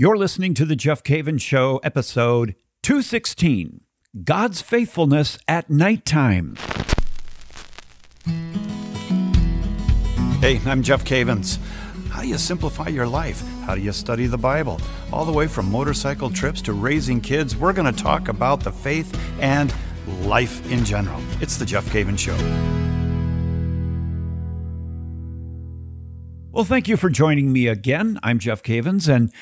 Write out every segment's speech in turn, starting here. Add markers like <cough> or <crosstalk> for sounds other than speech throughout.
You're listening to The Jeff Cavins Show, episode 216 God's Faithfulness at Nighttime. Hey, I'm Jeff Cavins. How do you simplify your life? How do you study the Bible? All the way from motorcycle trips to raising kids, we're going to talk about the faith and life in general. It's The Jeff Cavins Show. Well, thank you for joining me again. I'm Jeff Cavins, and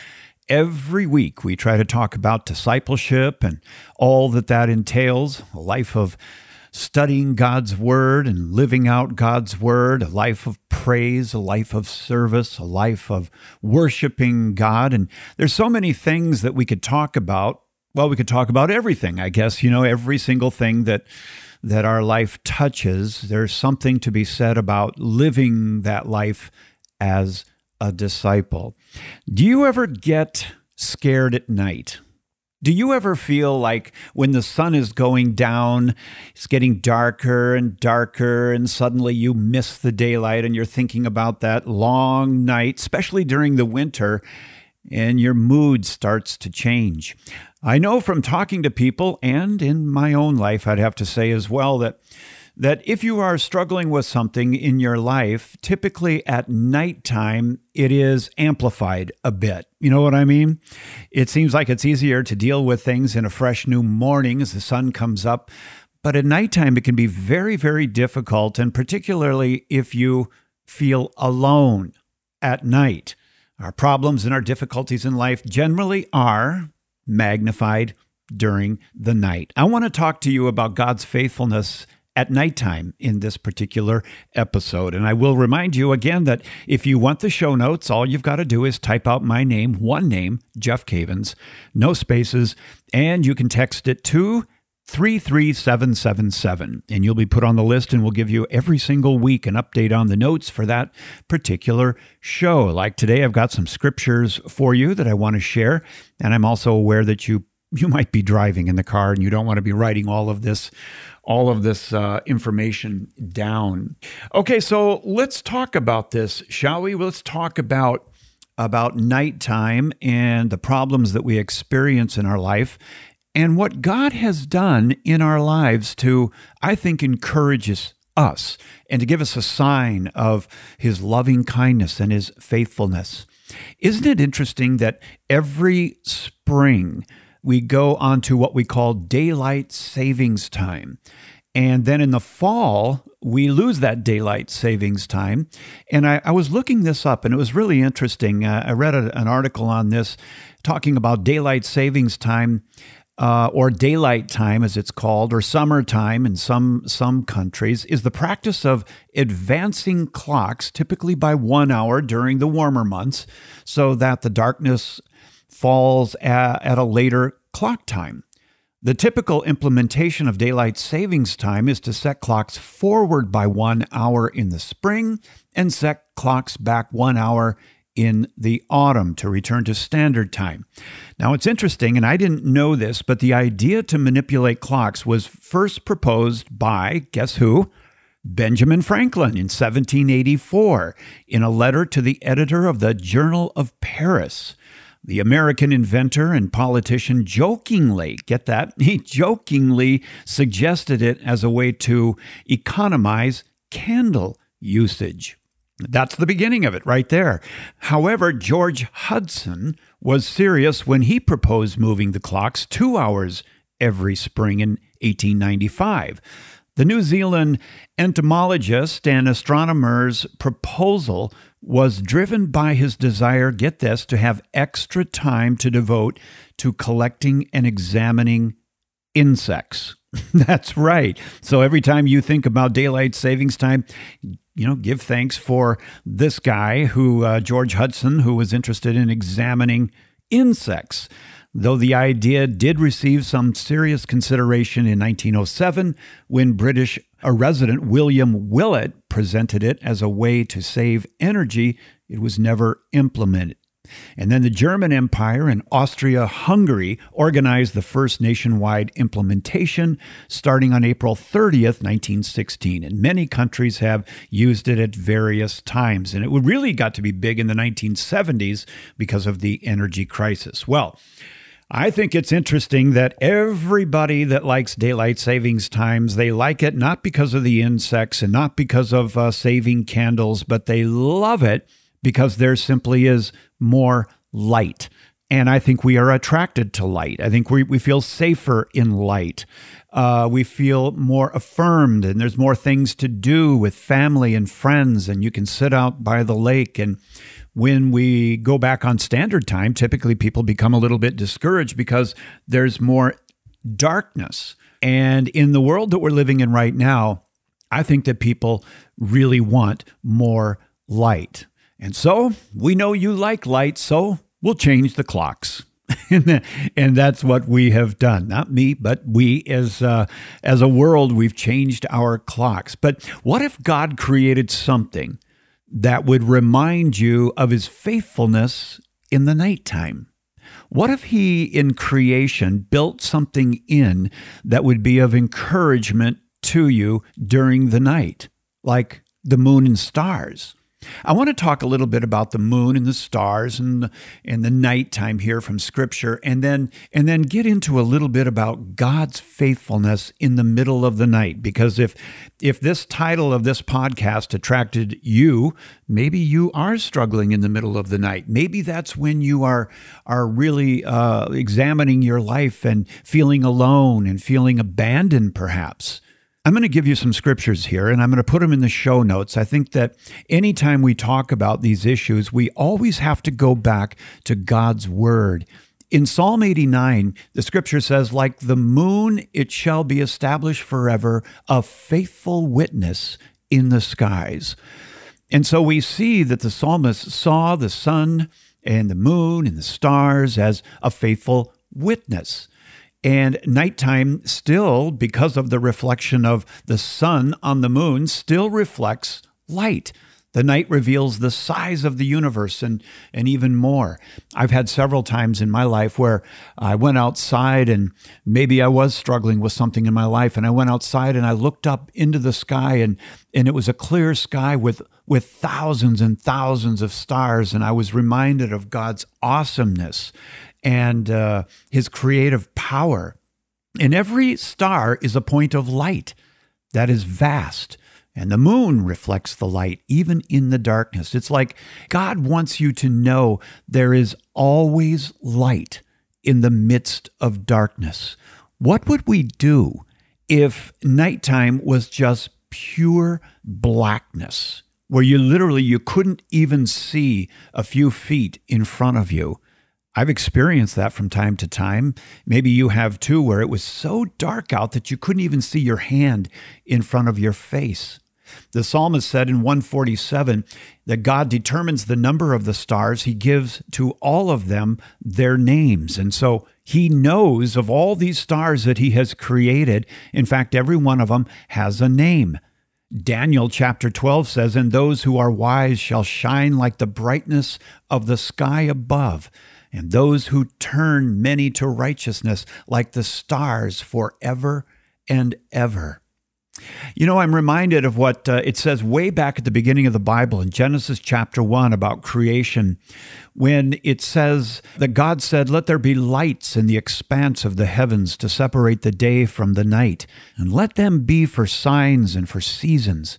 every week we try to talk about discipleship and all that that entails a life of studying God's Word and living out God's Word, a life of praise, a life of service, a life of worshiping God. And there's so many things that we could talk about. Well, we could talk about everything, I guess, you know, every single thing that that our life touches. There's something to be said about living that life as a disciple. Do you ever get scared at night? Do you ever feel like when the sun is going down, it's getting darker and darker, and suddenly you miss the daylight and you're thinking about that long night, especially during the winter, and your mood starts to change? I know from talking to people and in my own life, I'd have to say as well, that that if you are struggling with something in your life, typically at nighttime, it is amplified a bit. You know what I mean? It seems like it's easier to deal with things in a fresh new morning as the sun comes up. But at nighttime, it can be very, very difficult, and particularly if you feel alone at night. Our problems and our difficulties in life generally are magnified during the night. I want to talk to you about God's faithfulness at nighttime in this particular episode. And I will remind you again that if you want the show notes, all you've got to do is type out my name, one name, Jeff Cavins, no spaces, and you can text it to 33777 and you'll be put on the list and we'll give you every single week an update on the notes for that particular show. Like today I've got some scriptures for you that I want to share and I'm also aware that you you might be driving in the car and you don't want to be writing all of this all of this uh, information down. Okay, so let's talk about this, shall we? Let's talk about about nighttime and the problems that we experience in our life and what God has done in our lives to, I think, encourages us and to give us a sign of his loving kindness and his faithfulness. Isn't it interesting that every spring we go on to what we call daylight savings time. And then in the fall, we lose that daylight savings time. And I, I was looking this up, and it was really interesting. Uh, I read a, an article on this talking about daylight savings time. Uh, or daylight time, as it's called, or summertime in some some countries, is the practice of advancing clocks, typically by one hour during the warmer months, so that the darkness falls at, at a later clock time. The typical implementation of daylight savings time is to set clocks forward by one hour in the spring and set clocks back one hour in the autumn to return to standard time. Now, it's interesting, and I didn't know this, but the idea to manipulate clocks was first proposed by, guess who? Benjamin Franklin in 1784 in a letter to the editor of the Journal of Paris. The American inventor and politician jokingly, get that? <laughs> He jokingly suggested it as a way to economize candle usage. That's the beginning of it right there. However, George Hudson was serious when he proposed moving the clocks two hours every spring in 1895. The New Zealand entomologist and astronomer's proposal was driven by his desire, get this, to have extra time to devote to collecting and examining insects. <laughs> That's right. So every time you think about daylight savings time, you know, give thanks for this guy who, uh, George Hudson, who was interested in examining insects. Though the idea did receive some serious consideration in 1907 when British a resident, William Willett, presented it as a way to save energy, it was never implemented. And then the German Empire and Austria Hungary organized the first nationwide implementation starting on April 30th, 1916. And many countries have used it at various times. And it really got to be big in the 1970s because of the energy crisis. Well, I think it's interesting that everybody that likes daylight savings times, they like it not because of the insects and not because of uh, saving candles, but they love it because there simply is more light. And I think we are attracted to light. I think we, we feel safer in light. Uh, we feel more affirmed, and there's more things to do with family and friends. And you can sit out by the lake. And when we go back on standard time, typically people become a little bit discouraged because there's more darkness. And in the world that we're living in right now, I think that people really want more light. And so we know you like light, so we'll change the clocks. <laughs> and that's what we have done. Not me, but we as uh, as a world, we've changed our clocks. But what if God created something that would remind you of His faithfulness in the nighttime? What if He, in creation, built something in that would be of encouragement to you during the night, like the moon and stars? I want to talk a little bit about the moon and the stars and the, and the nighttime here from scripture and then and then get into a little bit about God's faithfulness in the middle of the night. Because if if this title of this podcast attracted you maybe you are struggling in the middle of the night. Maybe that's when you are are really uh, examining your life and feeling alone and feeling abandoned perhaps I'm going to give you some scriptures here and I'm going to put them in the show notes. I think that anytime we talk about these issues, we always have to go back to God's word. In Psalm 89, the scripture says, Like the moon, it shall be established forever, a faithful witness in the skies. And so we see that the psalmist saw the sun and the moon and the stars as a faithful witness. And nighttime still, because of the reflection of the sun on the moon, still reflects light. The night reveals the size of the universe and, and even more. I've had several times in my life where I went outside and maybe I was struggling with something in my life. And I went outside and I looked up into the sky and, and it was a clear sky with, with thousands and thousands of stars. And I was reminded of God's awesomeness and uh, his creative power. And every star is a point of light that is vast. And the moon reflects the light even in the darkness. It's like God wants you to know there is always light in the midst of darkness. What would we do if nighttime was just pure blackness, where you literally you couldn't even see a few feet in front of you? I've experienced that from time to time. Maybe you have too, where it was so dark out that you couldn't even see your hand in front of your face. The psalmist said in 147 that God determines the number of the stars. He gives to all of them their names. And so he knows of all these stars that he has created. In fact, every one of them has a name. Daniel chapter 12 says, And those who are wise shall shine like the brightness of the sky above and those who turn many to righteousness like the stars forever and ever. You know, I'm reminded of what uh, it says way back at the beginning of the Bible in Genesis chapter 1 about creation, when it says that God said, Let there be lights in the expanse of the heavens to separate the day from the night, and let them be for signs and for seasons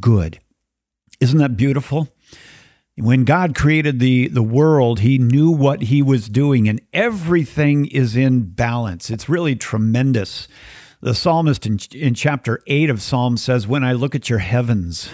good. Isn't that beautiful? When God created the, the world, he knew what he was doing, and everything is in balance. It's really tremendous. The psalmist in, in chapter 8 of Psalms says, When I look at your heavens,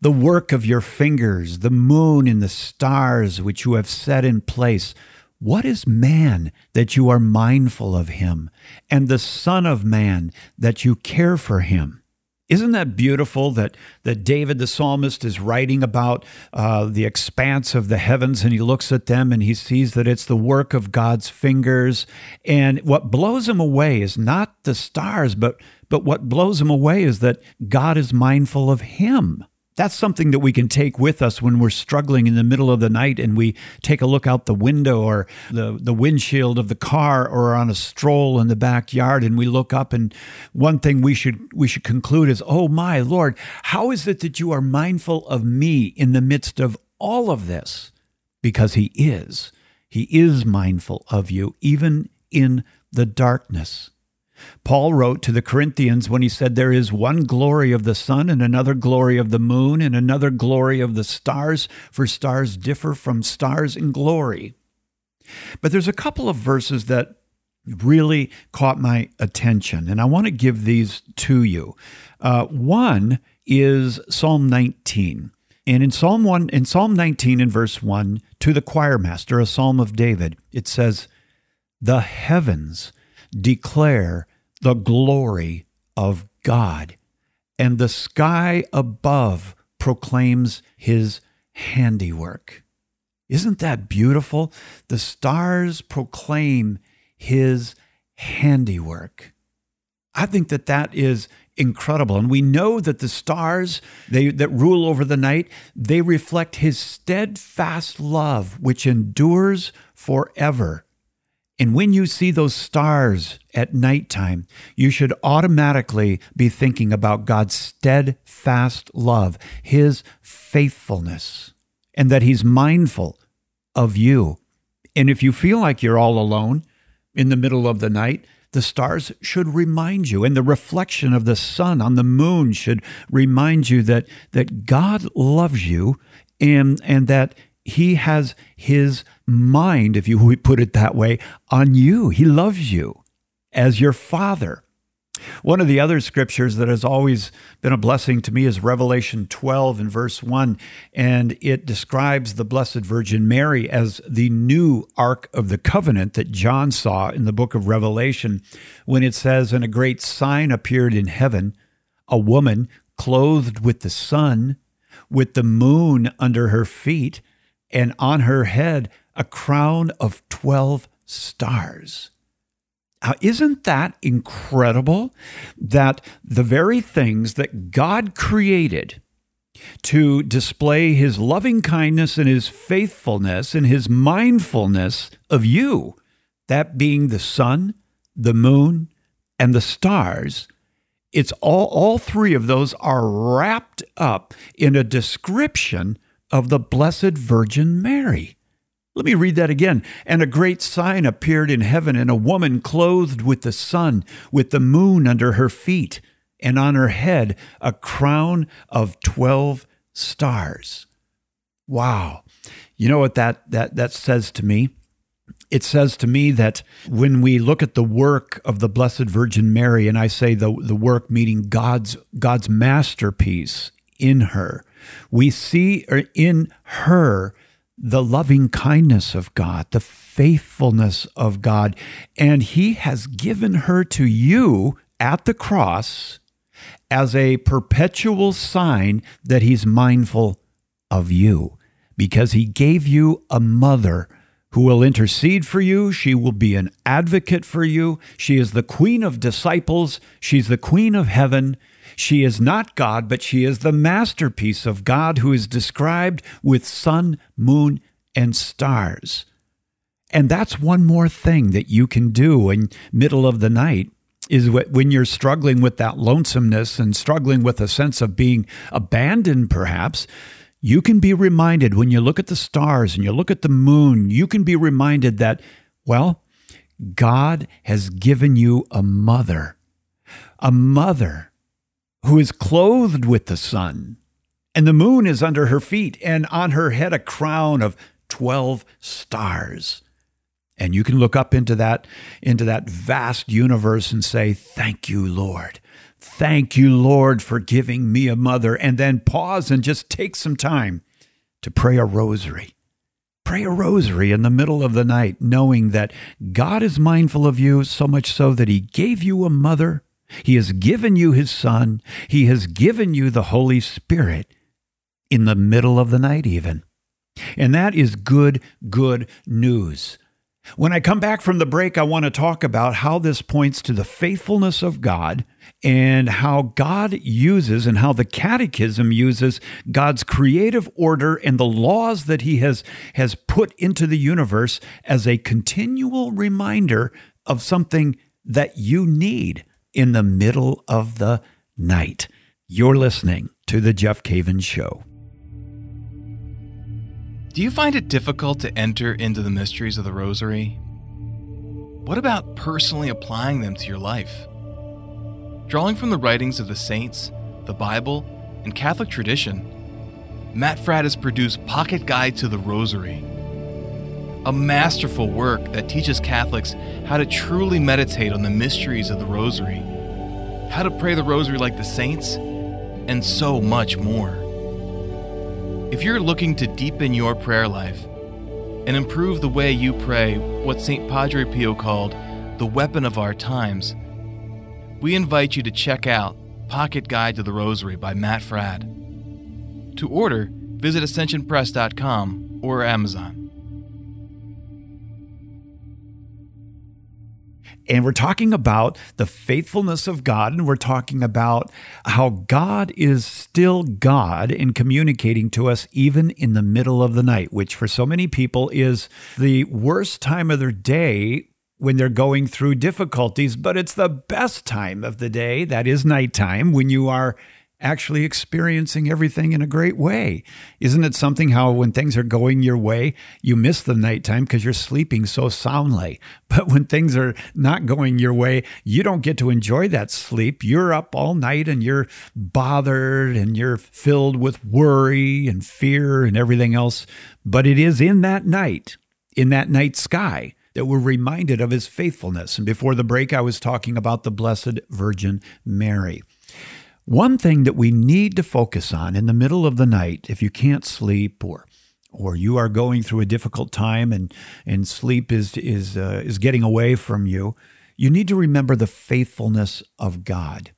the work of your fingers, the moon and the stars which you have set in place. What is man that you are mindful of him, and the Son of Man that you care for him? Isn't that beautiful that, that David the psalmist is writing about uh, the expanse of the heavens and he looks at them and he sees that it's the work of God's fingers. And what blows him away is not the stars, but, but what blows him away is that God is mindful of him. That's something that we can take with us when we're struggling in the middle of the night and we take a look out the window or the, the windshield of the car or on a stroll in the backyard and we look up and one thing we should we should conclude is, "Oh my Lord, how is it that you are mindful of me in the midst of all of this?" Because he is. He is mindful of you even in the darkness. Paul wrote to the Corinthians when he said, There is one glory of the sun, and another glory of the moon, and another glory of the stars, for stars differ from stars in glory. But there's a couple of verses that really caught my attention, and I want to give these to you. Uh, one is Psalm 19. And in Psalm 1 in Psalm 19 in verse 1 to the choir master a psalm of David it says the heavens declare the glory of God, and the sky above proclaims his handiwork. Isn't that beautiful? The stars proclaim his handiwork. I think that that is incredible. And we know that the stars they, that rule over the night, they reflect his steadfast love, which endures forever. And when you see those stars at nighttime, you should automatically be thinking about God's steadfast love, His faithfulness, and that He's mindful of you. And if you feel like you're all alone in the middle of the night, the stars should remind you, and the reflection of the sun on the moon should remind you that, that God loves you and, and that he has his mind, if you put it that way, on you. He loves you as your father. One of the other scriptures that has always been a blessing to me is Revelation 12 and verse 1, and it describes the Blessed Virgin Mary as the new Ark of the Covenant that John saw in the book of Revelation when it says, And a great sign appeared in heaven, a woman clothed with the sun, with the moon under her feet, and on her head a crown of 12 stars. Now, isn't that incredible that the very things that God created to display his loving kindness and his faithfulness and his mindfulness of you, that being the sun, the moon, and the stars, it's all, all three of those are wrapped up in a description of the Blessed Virgin Mary. Let me read that again. And a great sign appeared in heaven, and a woman clothed with the sun, with the moon under her feet, and on her head a crown of 12 stars. Wow. You know what that, that, that says to me? It says to me that when we look at the work of the Blessed Virgin Mary, and I say the, the work meaning God's, God's masterpiece in her, we see in her the loving kindness of God, the faithfulness of God, and He has given her to you at the cross as a perpetual sign that He's mindful of you because He gave you a mother who will intercede for you. She will be an advocate for you. She is the queen of disciples. She's the queen of heaven. She is not God, but she is the masterpiece of God who is described with sun, moon, and stars. And that's one more thing that you can do in middle of the night is when you're struggling with that lonesomeness and struggling with a sense of being abandoned perhaps you can be reminded when you look at the stars and you look at the moon you can be reminded that well God has given you a mother a mother who is clothed with the sun, and the moon is under her feet, and on her head a crown of 12 stars. And you can look up into that into that vast universe and say, "Thank you, Lord. thank you, Lord, for giving me a mother, and then pause and just take some time to pray a rosary. Pray a rosary in the middle of the night, knowing that God is mindful of you so much so that He gave you a mother. He has given you His Son. He has given you the Holy Spirit in the middle of the night, even. And that is good, good news. When I come back from the break, I want to talk about how this points to the faithfulness of God and how God uses and how the catechism uses God's creative order and the laws that he has has put into the universe as a continual reminder of something that you need in the middle of the night. You're listening to the Jeff Cavins show. Do you find it difficult to enter into the mysteries of the Rosary? What about personally applying them to your life? Drawing from the writings of the saints, the Bible, and Catholic tradition, Matt Fradd has produced Pocket Guide to the Rosary, a masterful work that teaches Catholics how to truly meditate on the mysteries of the Rosary, how to pray the Rosary like the saints, and so much more. If you're looking to deepen your prayer life and improve the way you pray what St. Padre Pio called the weapon of our times, we invite you to check out Pocket Guide to the Rosary by Matt Fradd. To order, visit ascensionpress.com or Amazon. And we're talking about the faithfulness of God, and we're talking about how God is still God in communicating to us even in the middle of the night, which for so many people is the worst time of their day when they're going through difficulties, but it's the best time of the day, that is nighttime, when you are actually experiencing everything in a great way. Isn't it something how when things are going your way, you miss the nighttime because you're sleeping so soundly? <laughs> But when things are not going your way, you don't get to enjoy that sleep. You're up all night and you're bothered and you're filled with worry and fear and everything else. But it is in that night, in that night sky, that we're reminded of his faithfulness. And before the break, I was talking about the Blessed Virgin Mary. One thing that we need to focus on in the middle of the night, if you can't sleep or or you are going through a difficult time and and sleep is is uh, is getting away from you, you need to remember the faithfulness of God.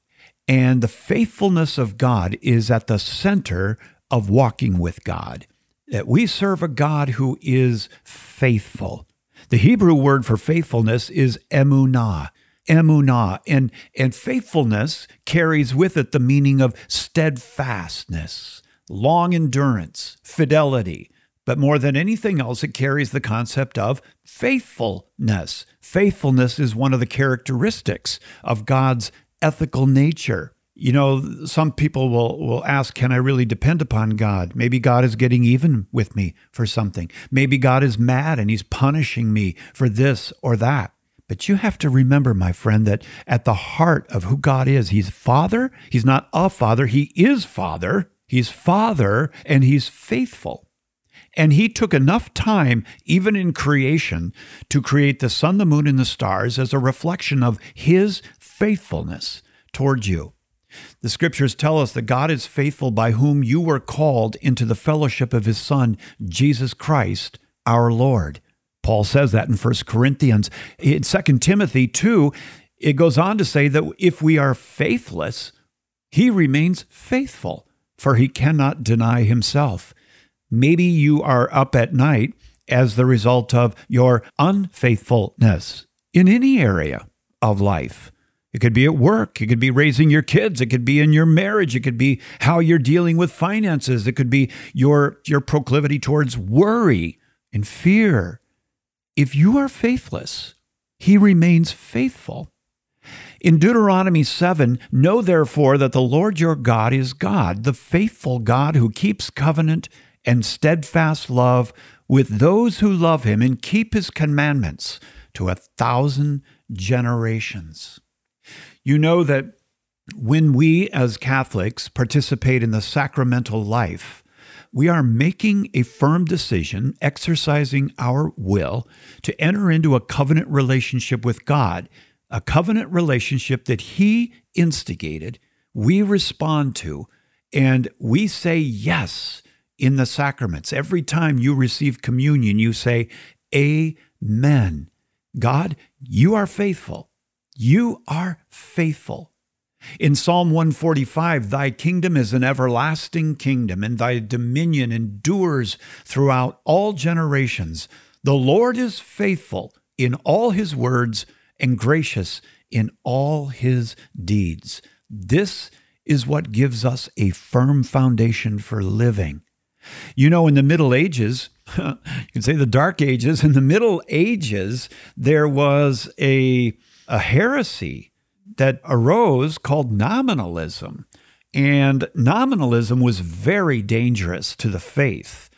And the faithfulness of God is at the center of walking with God. That we serve a God who is faithful. The Hebrew word for faithfulness is emunah emunah. And, and faithfulness carries with it the meaning of steadfastness, long endurance, fidelity. But more than anything else, it carries the concept of faithfulness. Faithfulness is one of the characteristics of God's ethical nature. You know, some people will, will ask, Can I really depend upon God? Maybe God is getting even with me for something. Maybe God is mad and he's punishing me for this or that. But you have to remember, my friend, that at the heart of who God is, He's Father. He's not a Father, He is Father. He's Father and He's faithful. And He took enough time, even in creation, to create the sun, the moon, and the stars as a reflection of His faithfulness towards you. The scriptures tell us that God is faithful by whom you were called into the fellowship of His Son, Jesus Christ, our Lord. Paul says that in 1 Corinthians. In 2 Timothy 2, it goes on to say that if we are faithless, he remains faithful, for he cannot deny himself. Maybe you are up at night as the result of your unfaithfulness in any area of life. It could be at work. It could be raising your kids. It could be in your marriage. It could be how you're dealing with finances. It could be your, your proclivity towards worry and fear if you are faithless, he remains faithful. In Deuteronomy 7, know therefore that the Lord your God is God, the faithful God who keeps covenant and steadfast love with those who love him and keep his commandments to a thousand generations. You know that when we as Catholics participate in the sacramental life, we are making a firm decision, exercising our will to enter into a covenant relationship with God a covenant relationship that He instigated, we respond to, and we say yes in the sacraments. Every time you receive communion, you say, Amen. God, you are faithful. You are faithful. In Psalm 145, thy kingdom is an everlasting kingdom, and thy dominion endures throughout all generations. The Lord is faithful in all his words and gracious in all his deeds. This is what gives us a firm foundation for living. You know, in the Middle Ages, <laughs> you can say the Dark Ages, in the Middle Ages, there was a, a heresy that arose called nominalism. And nominalism was very dangerous to the faith.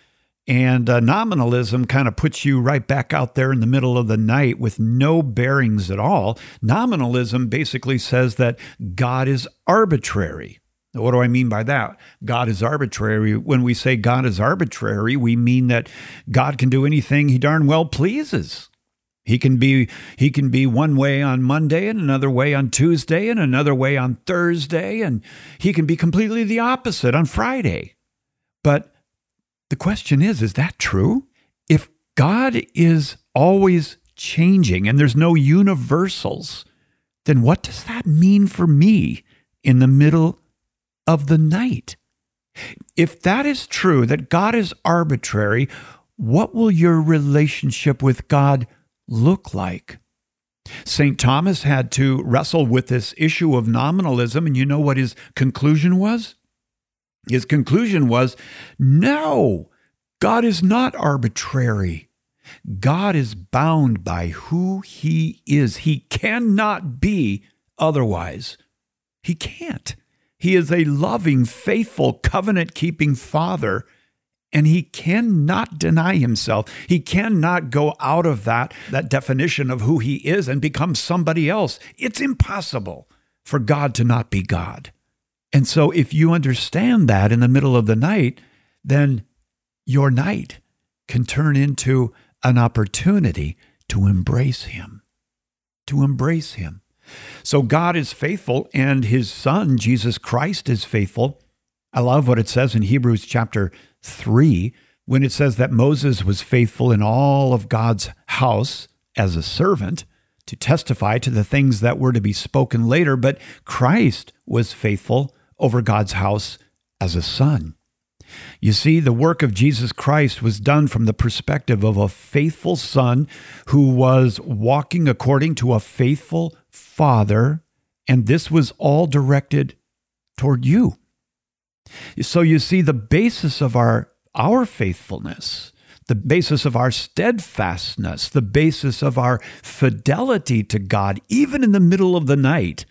And uh, nominalism kind of puts you right back out there in the middle of the night with no bearings at all. Nominalism basically says that God is arbitrary. What do I mean by that? God is arbitrary. When we say God is arbitrary, we mean that God can do anything he darn well pleases. He can be he can be one way on Monday and another way on Tuesday and another way on Thursday and he can be completely the opposite on Friday. But the question is is that true? If God is always changing and there's no universals, then what does that mean for me in the middle of the night? If that is true that God is arbitrary, what will your relationship with God look like? St. Thomas had to wrestle with this issue of nominalism, and you know what his conclusion was? His conclusion was no, God is not arbitrary. God is bound by who he is. He cannot be otherwise. He can't. He is a loving, faithful, covenant keeping father and he cannot deny himself. He cannot go out of that, that definition of who he is and become somebody else. It's impossible for God to not be God. And so, if you understand that in the middle of the night, then your night can turn into an opportunity to embrace him. To embrace him. So, God is faithful, and his son, Jesus Christ, is faithful. I love what it says in Hebrews chapter 3 when it says that Moses was faithful in all of God's house as a servant to testify to the things that were to be spoken later, but Christ was faithful over God's house as a son. You see, the work of Jesus Christ was done from the perspective of a faithful son who was walking according to a faithful father, and this was all directed toward you. So you see, the basis of our, our faithfulness, the basis of our steadfastness, the basis of our fidelity to God, even in the middle of the night,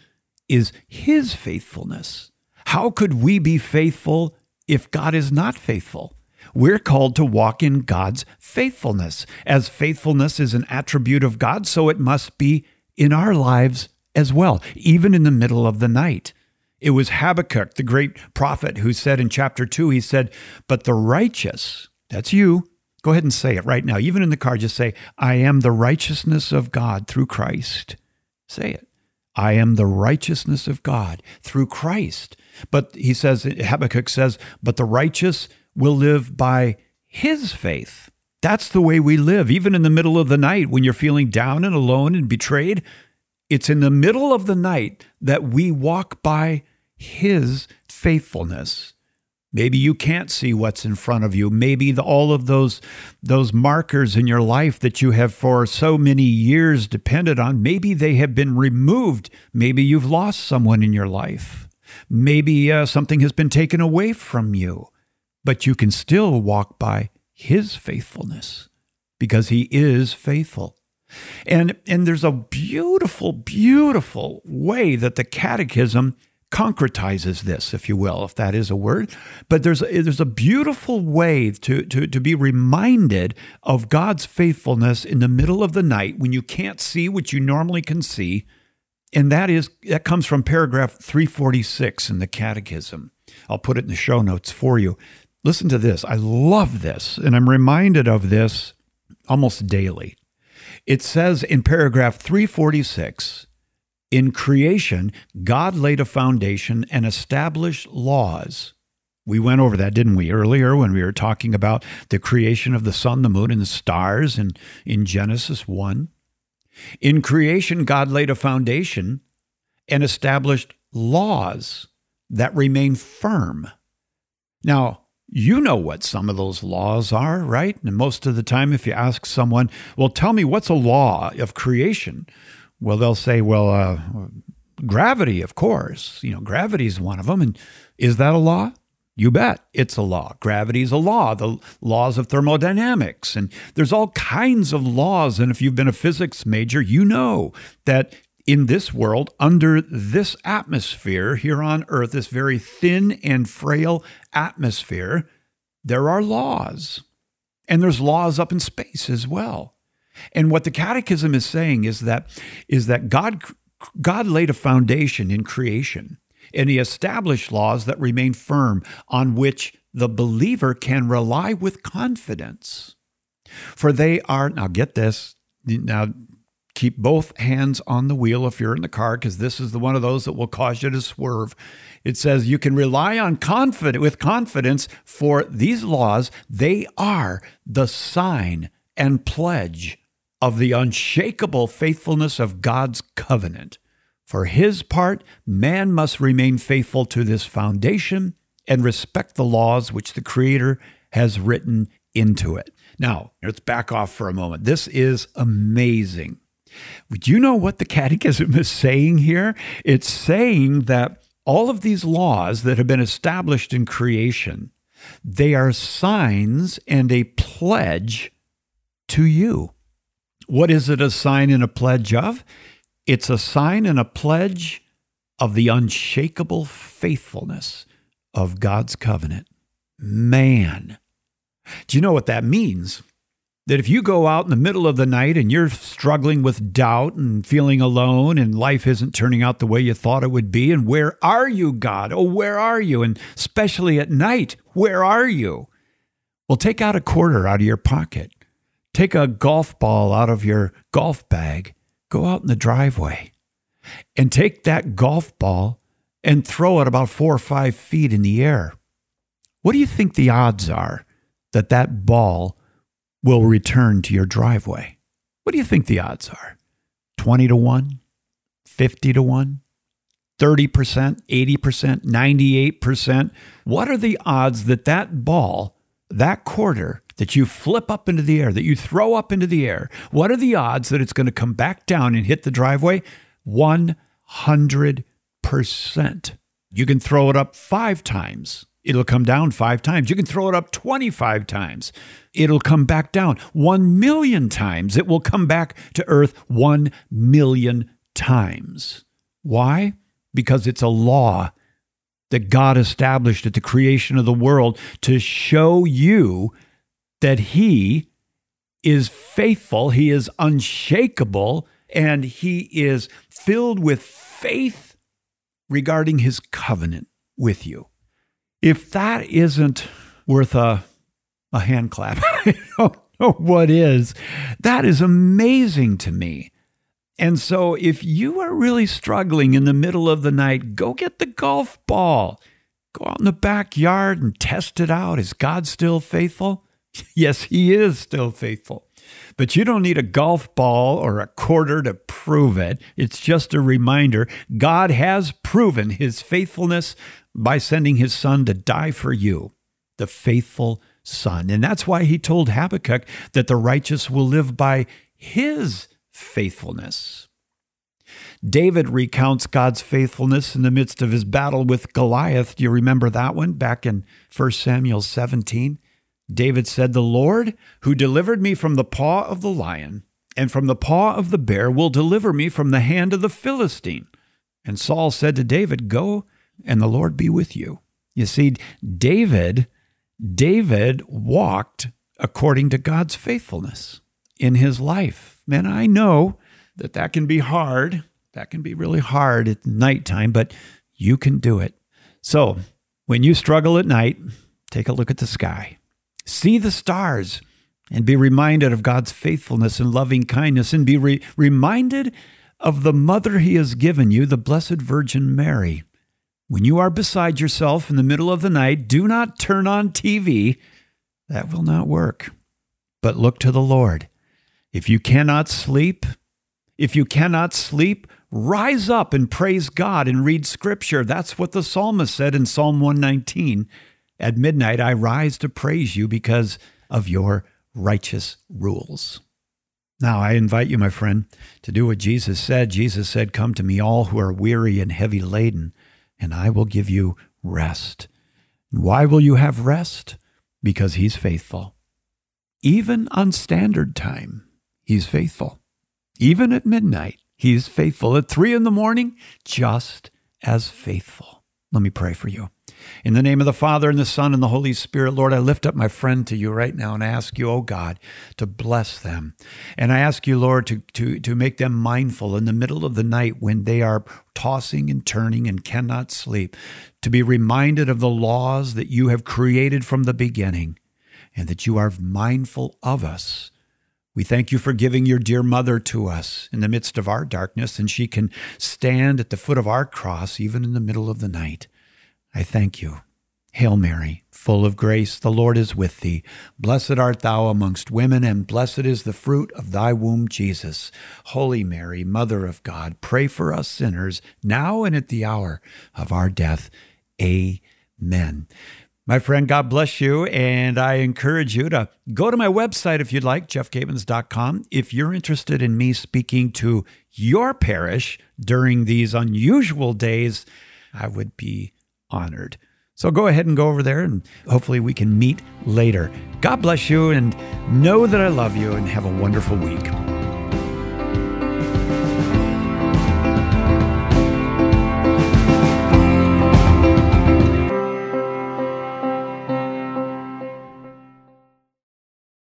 is His faithfulness. How could we be faithful if God is not faithful? We're called to walk in God's faithfulness. As faithfulness is an attribute of God, so it must be in our lives as well, even in the middle of the night. It was Habakkuk, the great prophet, who said in chapter 2, he said, But the righteous, that's you, go ahead and say it right now. Even in the car, just say, I am the righteousness of God through Christ. Say it. I am the righteousness of God through Christ. But he says, Habakkuk says, but the righteous will live by his faith. That's the way we live, even in the middle of the night when you're feeling down and alone and betrayed. It's in the middle of the night that we walk by his faithfulness. Maybe you can't see what's in front of you. Maybe the, all of those those markers in your life that you have for so many years depended on, maybe they have been removed. Maybe you've lost someone in your life. Maybe uh, something has been taken away from you. But you can still walk by his faithfulness because he is faithful. And and there's a beautiful beautiful way that the catechism concretizes this, if you will, if that is a word. But there's a, there's a beautiful way to, to, to be reminded of God's faithfulness in the middle of the night when you can't see what you normally can see. And that is that comes from paragraph 346 in the Catechism. I'll put it in the show notes for you. Listen to this. I love this, and I'm reminded of this almost daily. It says in paragraph 346 In creation, God laid a foundation and established laws. We went over that, didn't we, earlier when we were talking about the creation of the sun, the moon, and the stars in, in Genesis 1? In creation, God laid a foundation and established laws that remain firm. Now, you know what some of those laws are, right? And most of the time, if you ask someone, well, tell me what's a law of creation? Well, they'll say, well, uh, gravity, of course. You know, gravity is one of them. And is that a law? You bet it's a law. Gravity is a law, the laws of thermodynamics. And there's all kinds of laws. And if you've been a physics major, you know that in this world, under this atmosphere here on Earth, this very thin and frail atmosphere, there are laws. And there's laws up in space as well. And what the catechism is saying is that is that God God laid a foundation in creation and he established laws that remain firm on which the believer can rely with confidence. For they are now get this now Keep both hands on the wheel if you're in the car, because this is the one of those that will cause you to swerve. It says you can rely on confident with confidence for these laws. They are the sign and pledge of the unshakable faithfulness of God's covenant. For his part, man must remain faithful to this foundation and respect the laws which the Creator has written into it. Now, let's back off for a moment. This is amazing. Do you know what the Catechism is saying here? It's saying that all of these laws that have been established in creation, they are signs and a pledge to you. What is it a sign and a pledge of? It's a sign and a pledge of the unshakable faithfulness of God's covenant. Man. Do you know what that means? that if you go out in the middle of the night and you're struggling with doubt and feeling alone and life isn't turning out the way you thought it would be, and where are you, God? Oh, where are you? And especially at night, where are you? Well, take out a quarter out of your pocket, take a golf ball out of your golf bag, go out in the driveway, and take that golf ball and throw it about four or five feet in the air. What do you think the odds are that that ball will return to your driveway. What do you think the odds are? 20 to 1? 50 to 1? 30%, 80%, 98%? What are the odds that that ball, that quarter that you flip up into the air, that you throw up into the air, what are the odds that it's going to come back down and hit the driveway? 100%. You can throw it up five times It'll come down five times. You can throw it up 25 times. It'll come back down 1 million times. It will come back to earth 1 million times. Why? Because it's a law that God established at the creation of the world to show you that He is faithful, He is unshakable, and He is filled with faith regarding His covenant with you. If that isn't worth a, a hand clap, <laughs> I don't know what is. That is amazing to me. And so, if you are really struggling in the middle of the night, go get the golf ball. Go out in the backyard and test it out. Is God still faithful? <laughs> yes, He is still faithful. But you don't need a golf ball or a quarter to prove it. It's just a reminder God has proven His faithfulness by sending his son to die for you, the faithful son. And that's why he told Habakkuk that the righteous will live by his faithfulness. David recounts God's faithfulness in the midst of his battle with Goliath. Do you remember that one back in 1 Samuel 17? David said, The Lord, who delivered me from the paw of the lion and from the paw of the bear, will deliver me from the hand of the Philistine. And Saul said to David, Go and the Lord be with you. You see, David, David walked according to God's faithfulness in his life. Man, I know that that can be hard. That can be really hard at nighttime, but you can do it. So, when you struggle at night, take a look at the sky. See the stars and be reminded of God's faithfulness and loving kindness and be re- reminded of the mother he has given you, the Blessed Virgin Mary. When you are beside yourself in the middle of the night, do not turn on TV. That will not work. But look to the Lord. If you cannot sleep, if you cannot sleep, rise up and praise God and read scripture. That's what the psalmist said in Psalm 119. At midnight, I rise to praise you because of your righteous rules. Now, I invite you, my friend, to do what Jesus said. Jesus said, Come to me, all who are weary and heavy laden and I will give you rest. Why will you have rest? Because He's faithful. Even on standard time, He's faithful. Even at midnight, He's faithful. At three in the morning, just as faithful. Let me pray for you. In the name of the Father, and the Son, and the Holy Spirit, Lord, I lift up my friend to you right now and I ask you, oh God, to bless them. And I ask you, Lord, to, to, to make them mindful in the middle of the night when they are tossing and turning and cannot sleep, to be reminded of the laws that you have created from the beginning and that you are mindful of us. We thank you for giving your dear mother to us in the midst of our darkness, and she can stand at the foot of our cross even in the middle of the night. I thank you. Hail Mary, full of grace, the Lord is with thee. Blessed art thou amongst women, and blessed is the fruit of thy womb, Jesus. Holy Mary, Mother of God, pray for us sinners, now and at the hour of our death. Amen. My friend, God bless you. And I encourage you to go to my website if you'd like, jeffcavins.com. If you're interested in me speaking to your parish during these unusual days, I would be honored. So go ahead and go over there and hopefully we can meet later. God bless you and know that I love you and have a wonderful week.